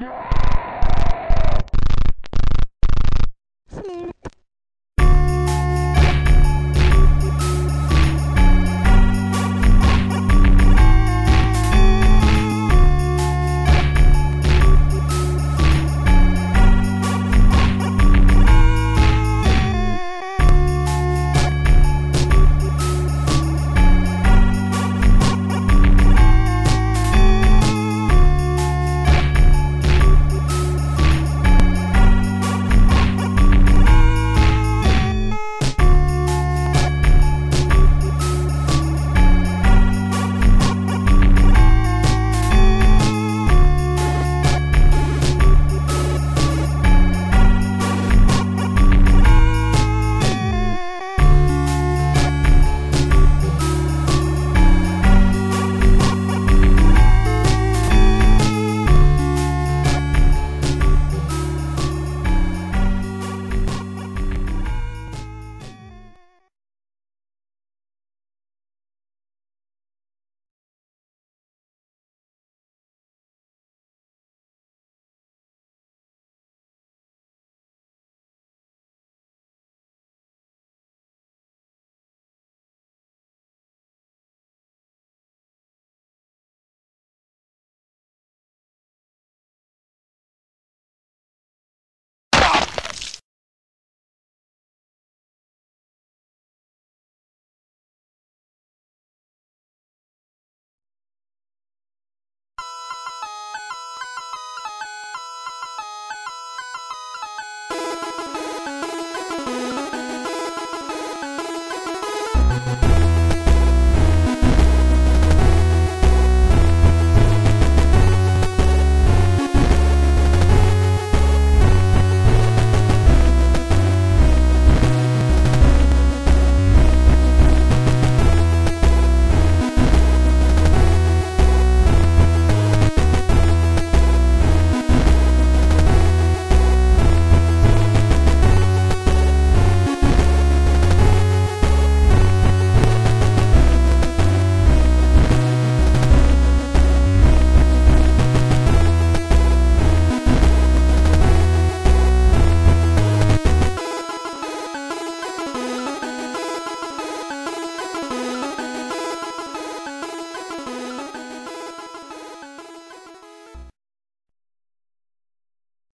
Yeah.